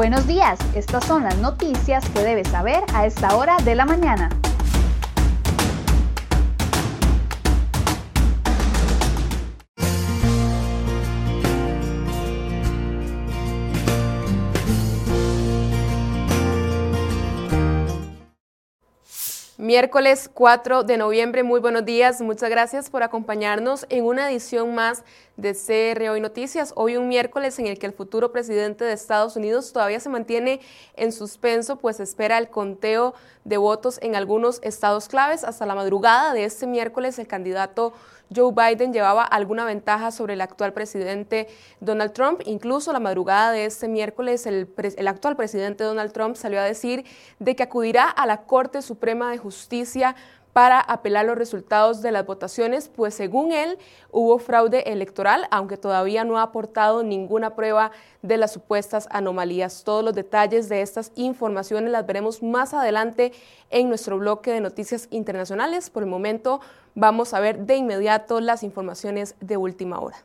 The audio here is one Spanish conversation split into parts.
Buenos días, estas son las noticias que debes saber a esta hora de la mañana. Miércoles 4 de noviembre, muy buenos días, muchas gracias por acompañarnos en una edición más de CR Hoy Noticias. Hoy un miércoles en el que el futuro presidente de Estados Unidos todavía se mantiene en suspenso, pues espera el conteo de votos en algunos estados claves. Hasta la madrugada de este miércoles el candidato Joe Biden llevaba alguna ventaja sobre el actual presidente Donald Trump. Incluso la madrugada de este miércoles, el, el, actual presidente Donald Trump salió a decir de que acudirá a la Corte Suprema de Justicia para apelar los resultados de las votaciones, pues según él hubo fraude electoral, aunque todavía no ha aportado ninguna prueba de las supuestas anomalías. Todos los detalles de estas informaciones las veremos más adelante en nuestro bloque de noticias internacionales. Por el momento vamos a ver de inmediato las informaciones de última hora.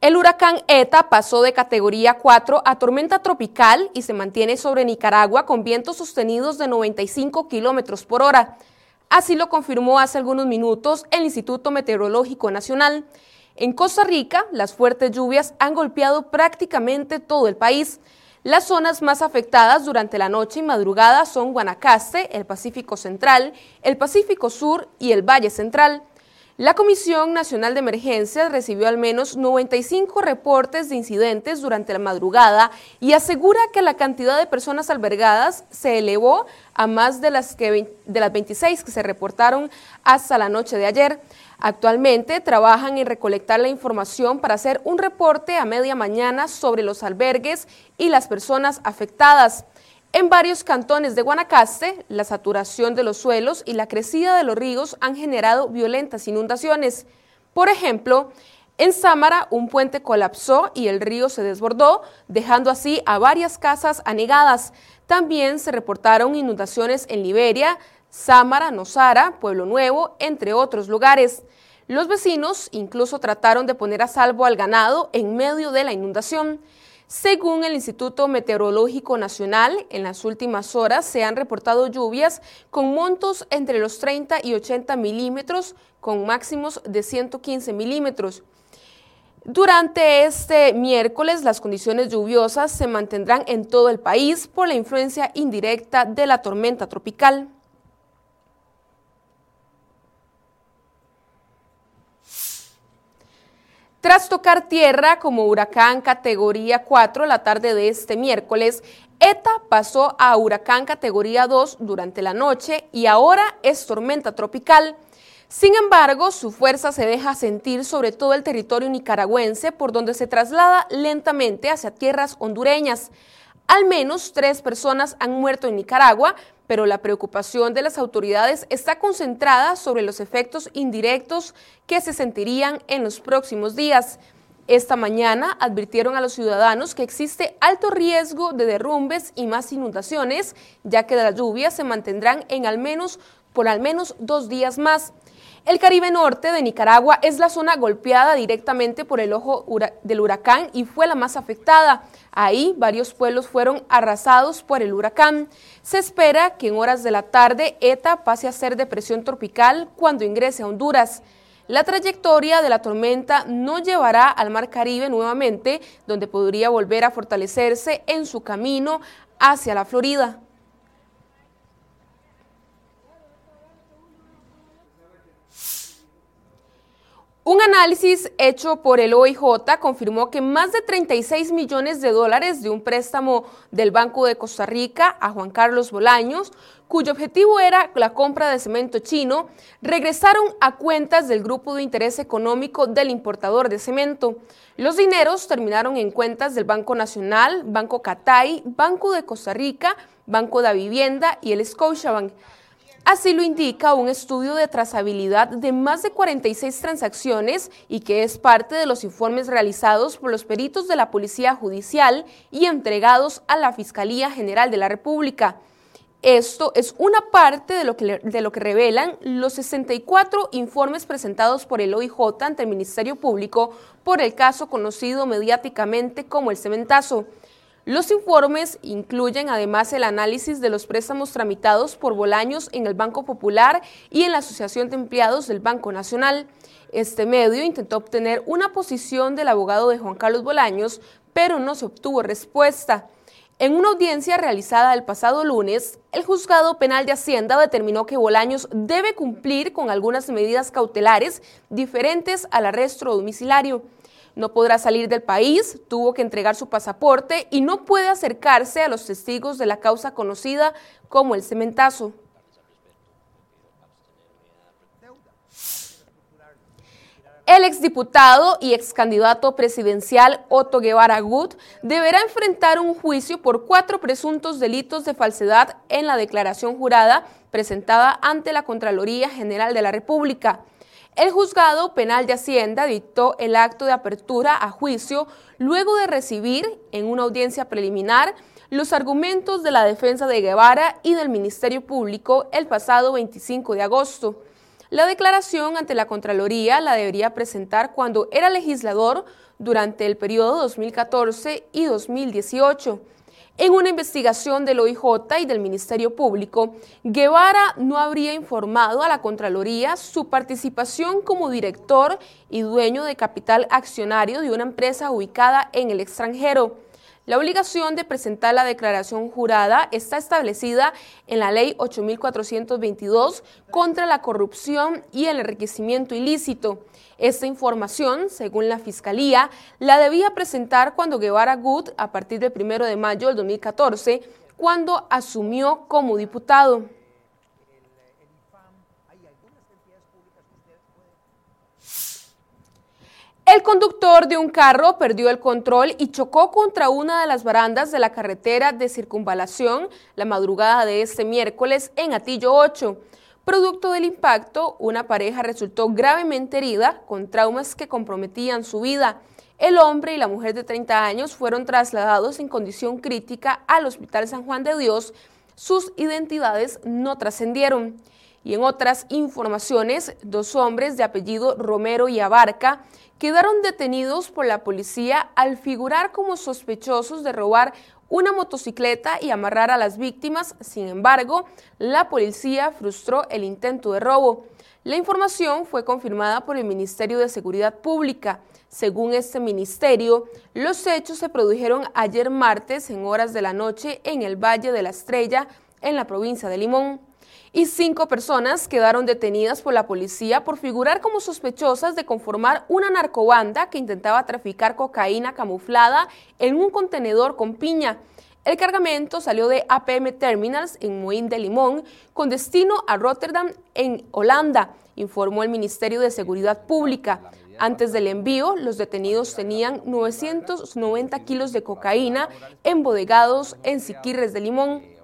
El huracán ETA pasó de categoría 4 a tormenta tropical y se mantiene sobre Nicaragua con vientos sostenidos de 95 kilómetros por hora. Así lo confirmó hace algunos minutos el Instituto Meteorológico Nacional. En Costa Rica, las fuertes lluvias han golpeado prácticamente todo el país. Las zonas más afectadas durante la noche y madrugada son Guanacaste, el Pacífico Central, el Pacífico Sur y el Valle Central. La Comisión Nacional de Emergencias recibió al menos 95 reportes de incidentes durante la madrugada y asegura que la cantidad de personas albergadas se elevó a más de las, que, de las 26 que se reportaron hasta la noche de ayer. Actualmente trabajan en recolectar la información para hacer un reporte a media mañana sobre los albergues y las personas afectadas. En varios cantones de Guanacaste, la saturación de los suelos y la crecida de los ríos han generado violentas inundaciones. Por ejemplo, en Sámara un puente colapsó y el río se desbordó, dejando así a varias casas anegadas. También se reportaron inundaciones en Liberia, Sámara, Nosara, Pueblo Nuevo, entre otros lugares. Los vecinos incluso trataron de poner a salvo al ganado en medio de la inundación. Según el Instituto Meteorológico Nacional, en las últimas horas se han reportado lluvias con montos entre los 30 y 80 milímetros, con máximos de 115 milímetros. Durante este miércoles, las condiciones lluviosas se mantendrán en todo el país por la influencia indirecta de la tormenta tropical. Tras tocar tierra como huracán categoría 4 la tarde de este miércoles, ETA pasó a huracán categoría 2 durante la noche y ahora es tormenta tropical. Sin embargo, su fuerza se deja sentir sobre todo el territorio nicaragüense, por donde se traslada lentamente hacia tierras hondureñas. Al menos tres personas han muerto en Nicaragua, pero la preocupación de las autoridades está concentrada sobre los efectos indirectos que se sentirían en los próximos días. Esta mañana advirtieron a los ciudadanos que existe alto riesgo de derrumbes y más inundaciones, ya que las lluvias se mantendrán en al menos por al menos dos días más. El Caribe Norte de Nicaragua es la zona golpeada directamente por el ojo del huracán y fue la más afectada. Ahí varios pueblos fueron arrasados por el huracán. Se espera que en horas de la tarde ETA pase a ser depresión tropical cuando ingrese a Honduras. La trayectoria de la tormenta no llevará al Mar Caribe nuevamente, donde podría volver a fortalecerse en su camino hacia la Florida. Un análisis hecho por el OIJ confirmó que más de 36 millones de dólares de un préstamo del Banco de Costa Rica a Juan Carlos Bolaños, cuyo objetivo era la compra de cemento chino, regresaron a cuentas del Grupo de Interés Económico del importador de cemento. Los dineros terminaron en cuentas del Banco Nacional, Banco Catay, Banco de Costa Rica, Banco de Vivienda y el Scotiabank. Así lo indica un estudio de trazabilidad de más de 46 transacciones y que es parte de los informes realizados por los peritos de la Policía Judicial y entregados a la Fiscalía General de la República. Esto es una parte de lo, que, de lo que revelan los 64 informes presentados por el OIJ ante el Ministerio Público por el caso conocido mediáticamente como el cementazo. Los informes incluyen además el análisis de los préstamos tramitados por Bolaños en el Banco Popular y en la Asociación de Empleados del Banco Nacional. Este medio intentó obtener una posición del abogado de Juan Carlos Bolaños, pero no se obtuvo respuesta. En una audiencia realizada el pasado lunes, el juzgado penal de Hacienda determinó que Bolaños debe cumplir con algunas medidas cautelares diferentes al arresto domiciliario. No podrá salir del país, tuvo que entregar su pasaporte y no puede acercarse a los testigos de la causa conocida como el cementazo. El exdiputado y excandidato presidencial Otto Guevara Gut deberá enfrentar un juicio por cuatro presuntos delitos de falsedad en la declaración jurada presentada ante la Contraloría General de la República. El juzgado penal de Hacienda dictó el acto de apertura a juicio luego de recibir en una audiencia preliminar los argumentos de la defensa de Guevara y del Ministerio Público el pasado 25 de agosto. La declaración ante la Contraloría la debería presentar cuando era legislador durante el periodo 2014 y 2018. En una investigación del OIJ y del Ministerio Público, Guevara no habría informado a la Contraloría su participación como director y dueño de capital accionario de una empresa ubicada en el extranjero. La obligación de presentar la declaración jurada está establecida en la Ley 8422 contra la corrupción y el enriquecimiento ilícito. Esta información, según la Fiscalía, la debía presentar cuando Guevara Good, a partir del 1 de mayo del 2014, cuando asumió como diputado. El conductor de un carro perdió el control y chocó contra una de las barandas de la carretera de circunvalación la madrugada de este miércoles en Atillo 8. Producto del impacto, una pareja resultó gravemente herida con traumas que comprometían su vida. El hombre y la mujer de 30 años fueron trasladados en condición crítica al Hospital San Juan de Dios. Sus identidades no trascendieron. Y en otras informaciones, dos hombres de apellido Romero y Abarca quedaron detenidos por la policía al figurar como sospechosos de robar una motocicleta y amarrar a las víctimas. Sin embargo, la policía frustró el intento de robo. La información fue confirmada por el Ministerio de Seguridad Pública. Según este ministerio, los hechos se produjeron ayer martes en horas de la noche en el Valle de la Estrella, en la provincia de Limón y cinco personas quedaron detenidas por la policía por figurar como sospechosas de conformar una narcobanda que intentaba traficar cocaína camuflada en un contenedor con piña. El cargamento salió de APM Terminals en Moín de Limón con destino a Rotterdam en Holanda, informó el Ministerio de Seguridad Pública. Antes del envío, los detenidos tenían 990 kilos de cocaína embodegados en Siquirres de Limón.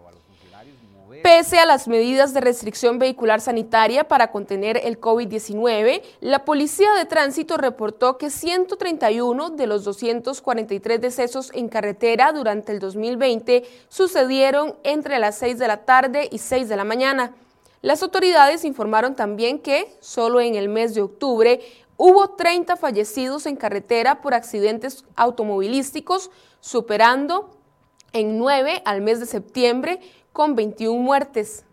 Pese a las medidas de restricción vehicular sanitaria para contener el COVID-19, la Policía de Tránsito reportó que 131 de los 243 decesos en carretera durante el 2020 sucedieron entre las 6 de la tarde y 6 de la mañana. Las autoridades informaron también que, solo en el mes de octubre, hubo 30 fallecidos en carretera por accidentes automovilísticos, superando en 9 al mes de septiembre, con 21 muertes.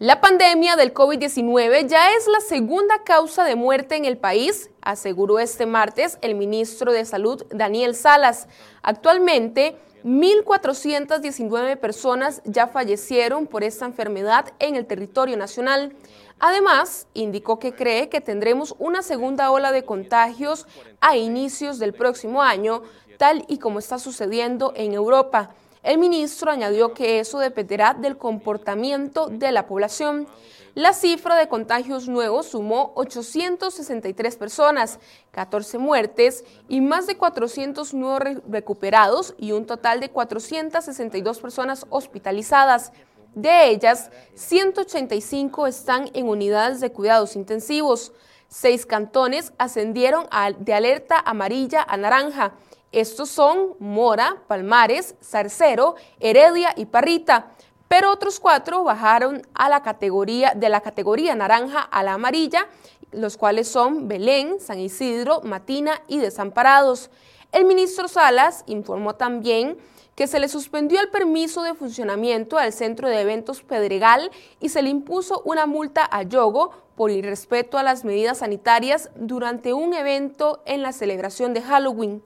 La pandemia del COVID-19 ya es la segunda causa de muerte en el país, aseguró este martes el ministro de Salud Daniel Salas. Actualmente, 1.419 personas ya fallecieron por esta enfermedad en el territorio nacional. Además, indicó que cree que tendremos una segunda ola de contagios a inicios del próximo año, tal y como está sucediendo en Europa. El ministro añadió que eso dependerá del comportamiento de la población. La cifra de contagios nuevos sumó 863 personas, 14 muertes y más de 400 nuevos recuperados y un total de 462 personas hospitalizadas. De ellas, 185 están en unidades de cuidados intensivos. Seis cantones ascendieron de alerta amarilla a naranja. Estos son Mora, Palmares, Zarcero, Heredia y Parrita. Pero otros cuatro bajaron a la categoría, de la categoría naranja a la amarilla, los cuales son Belén, San Isidro, Matina y Desamparados. El ministro Salas informó también que se le suspendió el permiso de funcionamiento al centro de eventos Pedregal y se le impuso una multa a Yogo por irrespeto a las medidas sanitarias durante un evento en la celebración de Halloween.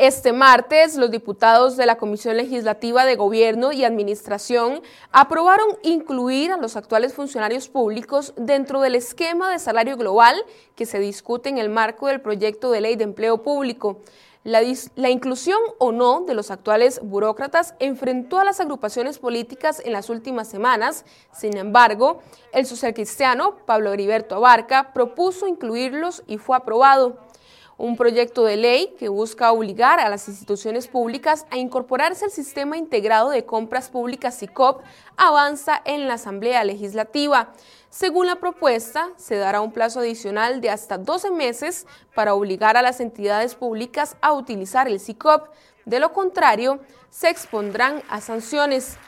Este martes, los diputados de la Comisión Legislativa de Gobierno y Administración aprobaron incluir a los actuales funcionarios públicos dentro del esquema de salario global que se discute en el marco del proyecto de ley de empleo público. La, inclusión o no de los actuales burócratas enfrentó a las agrupaciones políticas en las últimas semanas. Sin embargo, el socialcristiano Pablo Heriberto Abarca propuso incluirlos y fue aprobado un proyecto de ley que busca obligar a las instituciones públicas a incorporarse al sistema integrado de compras públicas SICOP avanza en la Asamblea Legislativa. Según la propuesta, se dará un plazo adicional de hasta 12 meses para obligar a las entidades públicas a utilizar el SICOP. De lo contrario, se expondrán a sanciones.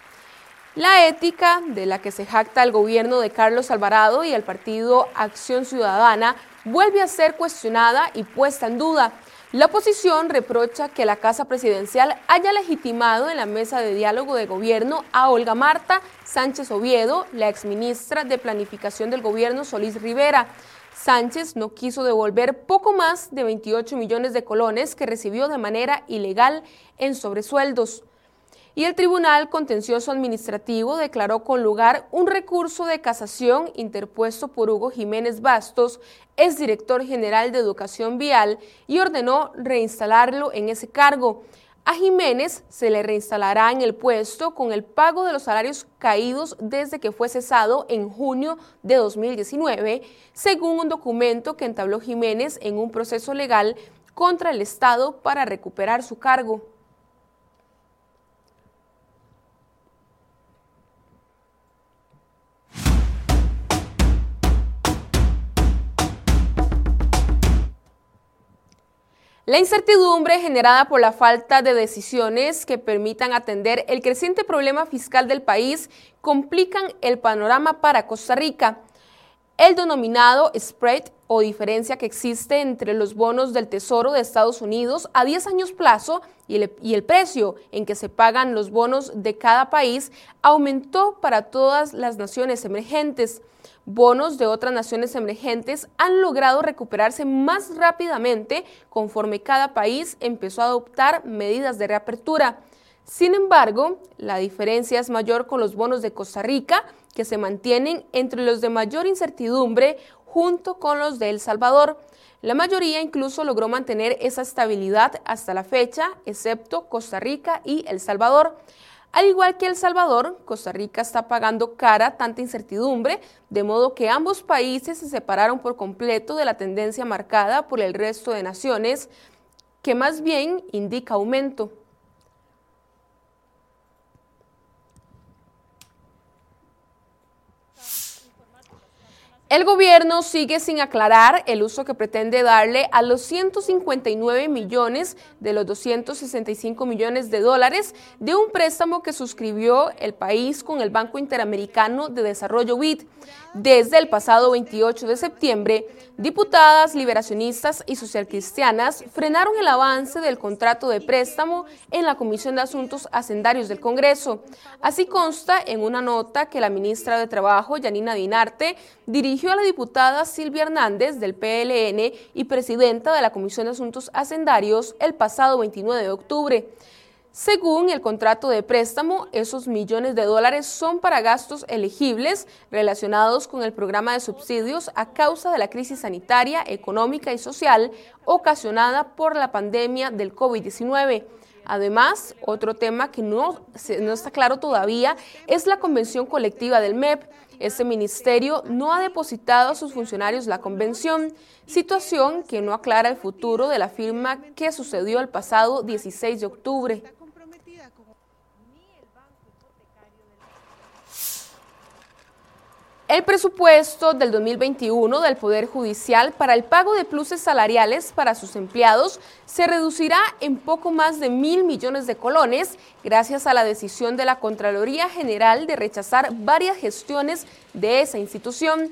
La ética de la que se jacta el gobierno de Carlos Alvarado y el partido Acción Ciudadana vuelve a ser cuestionada y puesta en duda. La oposición reprocha que la Casa Presidencial haya legitimado en la mesa de diálogo de gobierno a Olga Marta Sánchez Oviedo, la exministra de Planificación del gobierno Solís Rivera. Sánchez no quiso devolver poco más de 28 millones de colones que recibió de manera ilegal en sobresueldos y el Tribunal Contencioso Administrativo declaró con lugar un recurso de casación interpuesto por Hugo Jiménez Bastos, exdirector general de Educación Vial, y ordenó reinstalarlo en ese cargo. A Jiménez se le reinstalará en el puesto con el pago de los salarios caídos desde que fue cesado en junio de 2019, según un documento que entabló Jiménez en un proceso legal contra el Estado para recuperar su cargo. La incertidumbre generada por la falta de decisiones que permitan atender el creciente problema fiscal del país complican el panorama para Costa Rica. El denominado spread o diferencia que existe entre los bonos del Tesoro de Estados Unidos a 10 años plazo y el, y el, precio en que se pagan los bonos de cada país aumentó para todas las naciones emergentes bonos de otras naciones emergentes han logrado recuperarse más rápidamente conforme cada país empezó a adoptar medidas de reapertura. Sin embargo, la diferencia es mayor con los bonos de Costa Rica, que se mantienen entre los de mayor incertidumbre junto con los de El Salvador. La mayoría incluso logró mantener esa estabilidad hasta la fecha, excepto Costa Rica y El Salvador. Al igual que El Salvador, Costa Rica está pagando cara tanta incertidumbre, de modo que ambos países se separaron por completo de la tendencia marcada por el resto de naciones, que más bien indica aumento. El gobierno sigue sin aclarar el uso que pretende darle a los 159 millones de los 265 millones de dólares de un préstamo que suscribió el país con el Banco Interamericano de Desarrollo BID. Desde el pasado 28 de septiembre, diputadas liberacionistas y socialcristianas frenaron el avance del contrato de préstamo en la Comisión de Asuntos Hacendarios del Congreso. Así consta en una nota que la ministra de Trabajo, Yanina Dinarte, dirigió a la diputada Silvia Hernández del PLN y presidenta de la Comisión de Asuntos Hacendarios el pasado 29 de octubre. Según el contrato de préstamo, esos millones de dólares son para gastos elegibles relacionados con el programa de subsidios a causa de la crisis sanitaria, económica y social ocasionada por la pandemia del COVID-19. Además, otro tema que no, no, está claro todavía es la convención colectiva del MEP. Este ministerio no ha depositado a sus funcionarios la convención, situación que no aclara el futuro de la firma que sucedió el pasado 16 de octubre. El presupuesto del 2021 del Poder Judicial para el pago de pluses salariales para sus empleados se reducirá en poco más de mil millones de colones gracias a la decisión de la Contraloría General de rechazar varias gestiones de esa institución.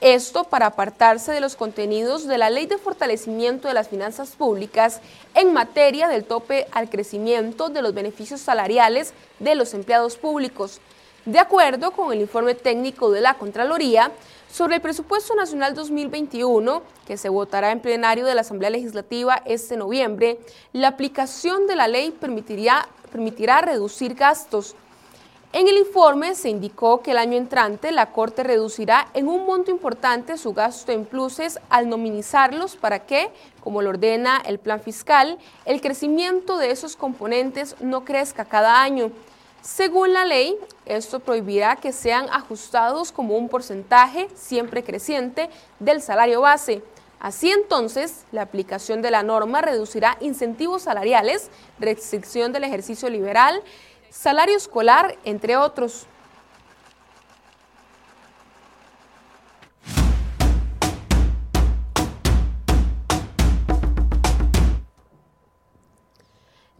Esto para apartarse de los contenidos de la Ley de Fortalecimiento de las Finanzas Públicas en materia del tope al crecimiento de los beneficios salariales de los empleados públicos. De acuerdo con el informe técnico de la Contraloría sobre el presupuesto nacional 2021, que se votará en plenario de la Asamblea Legislativa este noviembre, la aplicación de la ley permitirá, permitirá reducir gastos. En el informe se indicó que el año entrante la Corte reducirá en un monto importante su gasto en pluses al nominizarlos para que, como lo ordena el plan fiscal, el crecimiento de esos componentes no crezca cada año. Según la ley, esto prohibirá que sean ajustados como un porcentaje siempre creciente del salario base. Así entonces, la aplicación de la norma reducirá incentivos salariales, restricción del ejercicio liberal, salario escolar, entre otros.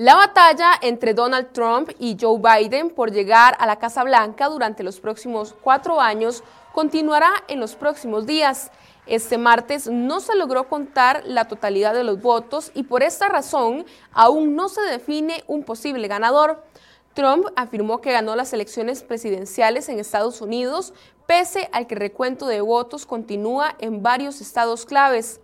La batalla entre Donald Trump y Joe Biden por llegar a la Casa Blanca durante los próximos cuatro años continuará en los próximos días. Este martes no se logró contar la totalidad de los votos y por esta razón aún no se define un posible ganador. Trump afirmó que ganó las elecciones presidenciales en Estados Unidos, pese al que el recuento de votos continúa en varios estados claves.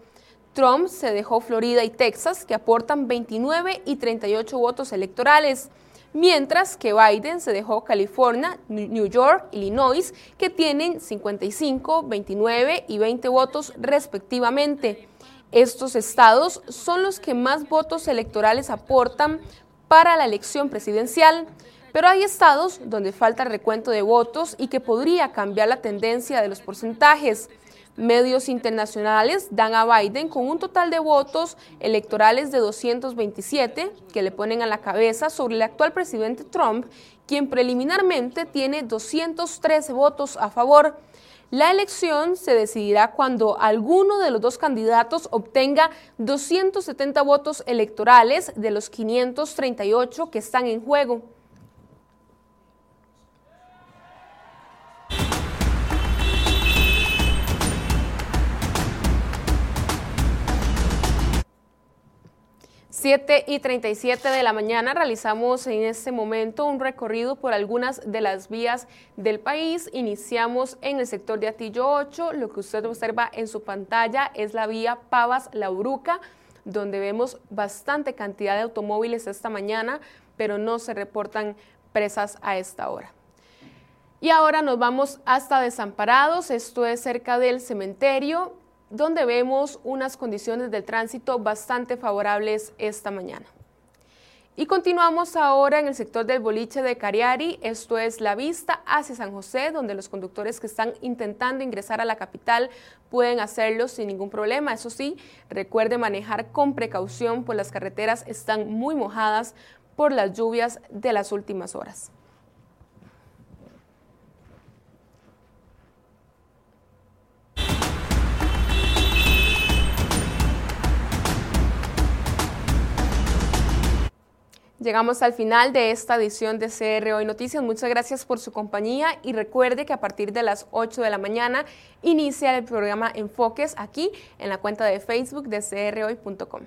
Trump se dejó Florida y Texas, que aportan 29 y 38 votos electorales, mientras que Biden se dejó California, New York, Illinois, que tienen 55, 29 y 20 votos respectivamente. Estos estados son los que más votos electorales aportan para la elección presidencial, pero hay estados donde falta recuento de votos y que podría cambiar la tendencia de los porcentajes. Medios internacionales dan a Biden con un total de votos electorales de 227 que le ponen a la cabeza sobre el actual presidente Trump, quien preliminarmente tiene 213 votos a favor. La elección se decidirá cuando alguno de los dos candidatos obtenga 270 votos electorales de los 538 que están en juego. 7 y 37 de la mañana realizamos en este momento un recorrido por algunas de las vías del país. Iniciamos en el sector de Atillo 8. Lo que usted observa en su pantalla es la vía Pavas-La Uruca, donde vemos bastante cantidad de automóviles esta mañana, pero no se reportan presas a esta hora. Y ahora nos vamos hasta Desamparados, esto es cerca del cementerio donde vemos unas condiciones del tránsito bastante favorables esta mañana. Y continuamos ahora en el sector del boliche de Cariari, esto es la vista hacia San José, donde los conductores que están intentando ingresar a la capital pueden hacerlo sin ningún problema. Eso sí, recuerde manejar con precaución, pues las carreteras están muy mojadas por las lluvias de las últimas horas. Llegamos al final de esta edición de CR Hoy Noticias. Muchas gracias por su compañía y recuerde que a partir de las 8 de la mañana inicia el programa Enfoques aquí en la cuenta de Facebook de crhoy.com.